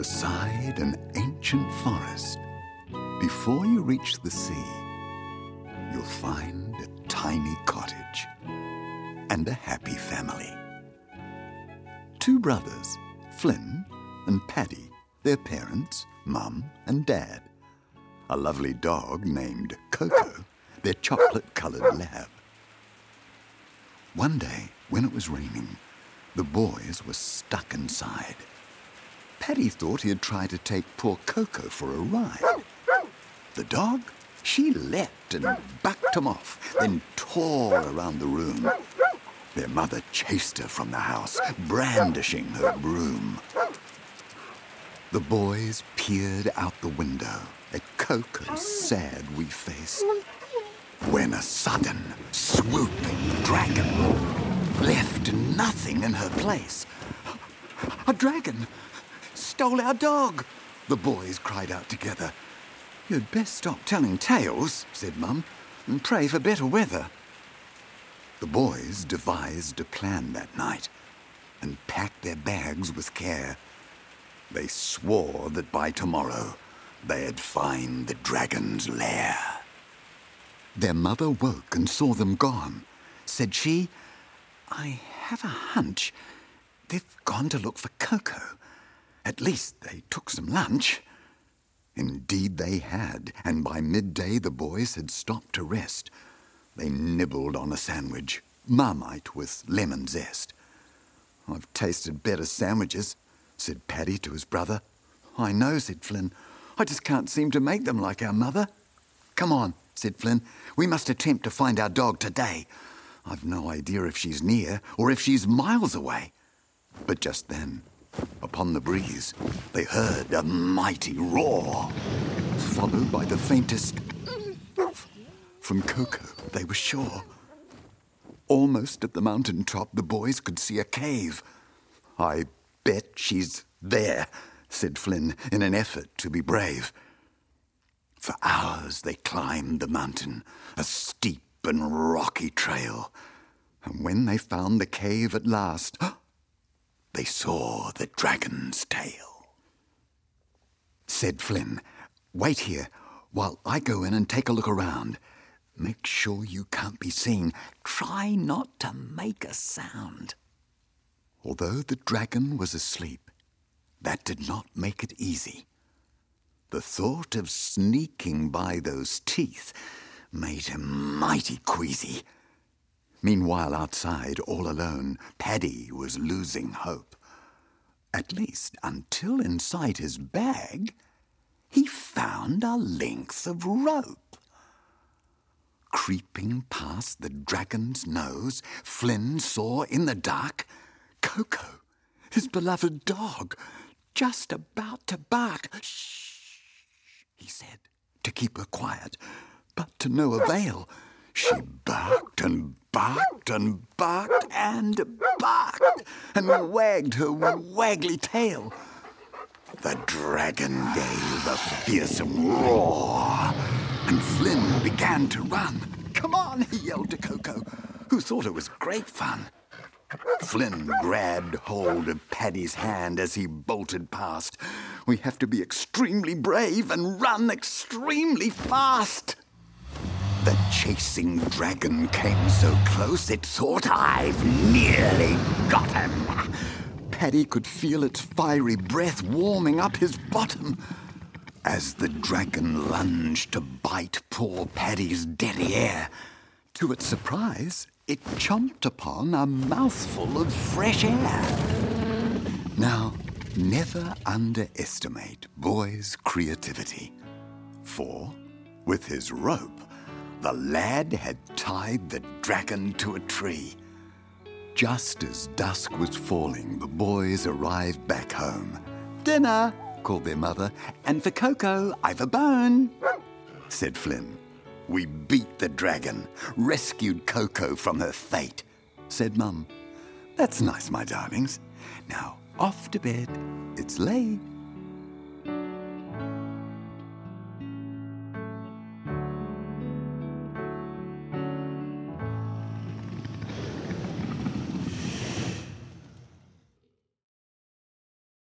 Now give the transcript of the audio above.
beside an ancient forest. Before you reach the sea, you'll find a tiny cottage and a happy family. Two brothers, Flynn and Paddy, their parents, Mum and Dad. A lovely dog named Coco, their chocolate coloured lab. One day, when it was raining, the boys were stuck inside. Paddy thought he'd try to take poor Coco for a ride. The dog, she leapt and bucked him off, then tore around the room. Their mother chased her from the house, brandishing her broom. The boys peered out the window at Coco's sad wee face when a sudden, swooping dragon left nothing in her place. A dragon stole our dog, the boys cried out together. You'd best stop telling tales, said Mum, and pray for better weather. The boys devised a plan that night and packed their bags with care. They swore that by tomorrow they'd find the dragon's lair. Their mother woke and saw them gone. Said she, I have a hunch they've gone to look for Coco. At least they took some lunch. Indeed, they had, and by midday the boys had stopped to rest. They nibbled on a sandwich, marmite with lemon zest. I've tasted better sandwiches, said Paddy to his brother. I know, said Flynn. I just can't seem to make them like our mother. Come on, said Flynn. We must attempt to find our dog today. I've no idea if she's near or if she's miles away. But just then, upon the breeze, they heard a mighty roar, followed by the faintest from Coco, they were sure. Almost at the mountain top, the boys could see a cave. I bet she's there, said Flynn in an effort to be brave. For hours they climbed the mountain, a steep and rocky trail. And when they found the cave at last, they saw the dragon's tail. Said Flynn, Wait here while I go in and take a look around. Make sure you can't be seen. Try not to make a sound. Although the dragon was asleep, that did not make it easy. The thought of sneaking by those teeth made him mighty queasy. Meanwhile, outside, all alone, Paddy was losing hope. At least until inside his bag, he found a length of rope. Creeping past the dragon's nose, Flynn saw in the dark Coco, his beloved dog, just about to bark. Shh, he said, to keep her quiet, but to no avail. She barked and barked and barked and barked and wagged her waggly tail. The dragon gave a fearsome roar and Flynn began to run. Come on, he yelled to Coco, who thought it was great fun. Flynn grabbed hold of Paddy's hand as he bolted past. We have to be extremely brave and run extremely fast. The chasing dragon came so close it thought I've nearly got him. Paddy could feel its fiery breath warming up his bottom. As the dragon lunged to bite poor Paddy's derriere, to its surprise, it chomped upon a mouthful of fresh air. Now, never underestimate boys' creativity. For, with his rope, the lad had tied the dragon to a tree. Just as dusk was falling, the boys arrived back home. Dinner! called their mother. And for Coco, I've a bone, said Flynn. We beat the dragon, rescued Coco from her fate, said Mum. That's nice, my darlings. Now, off to bed. It's late.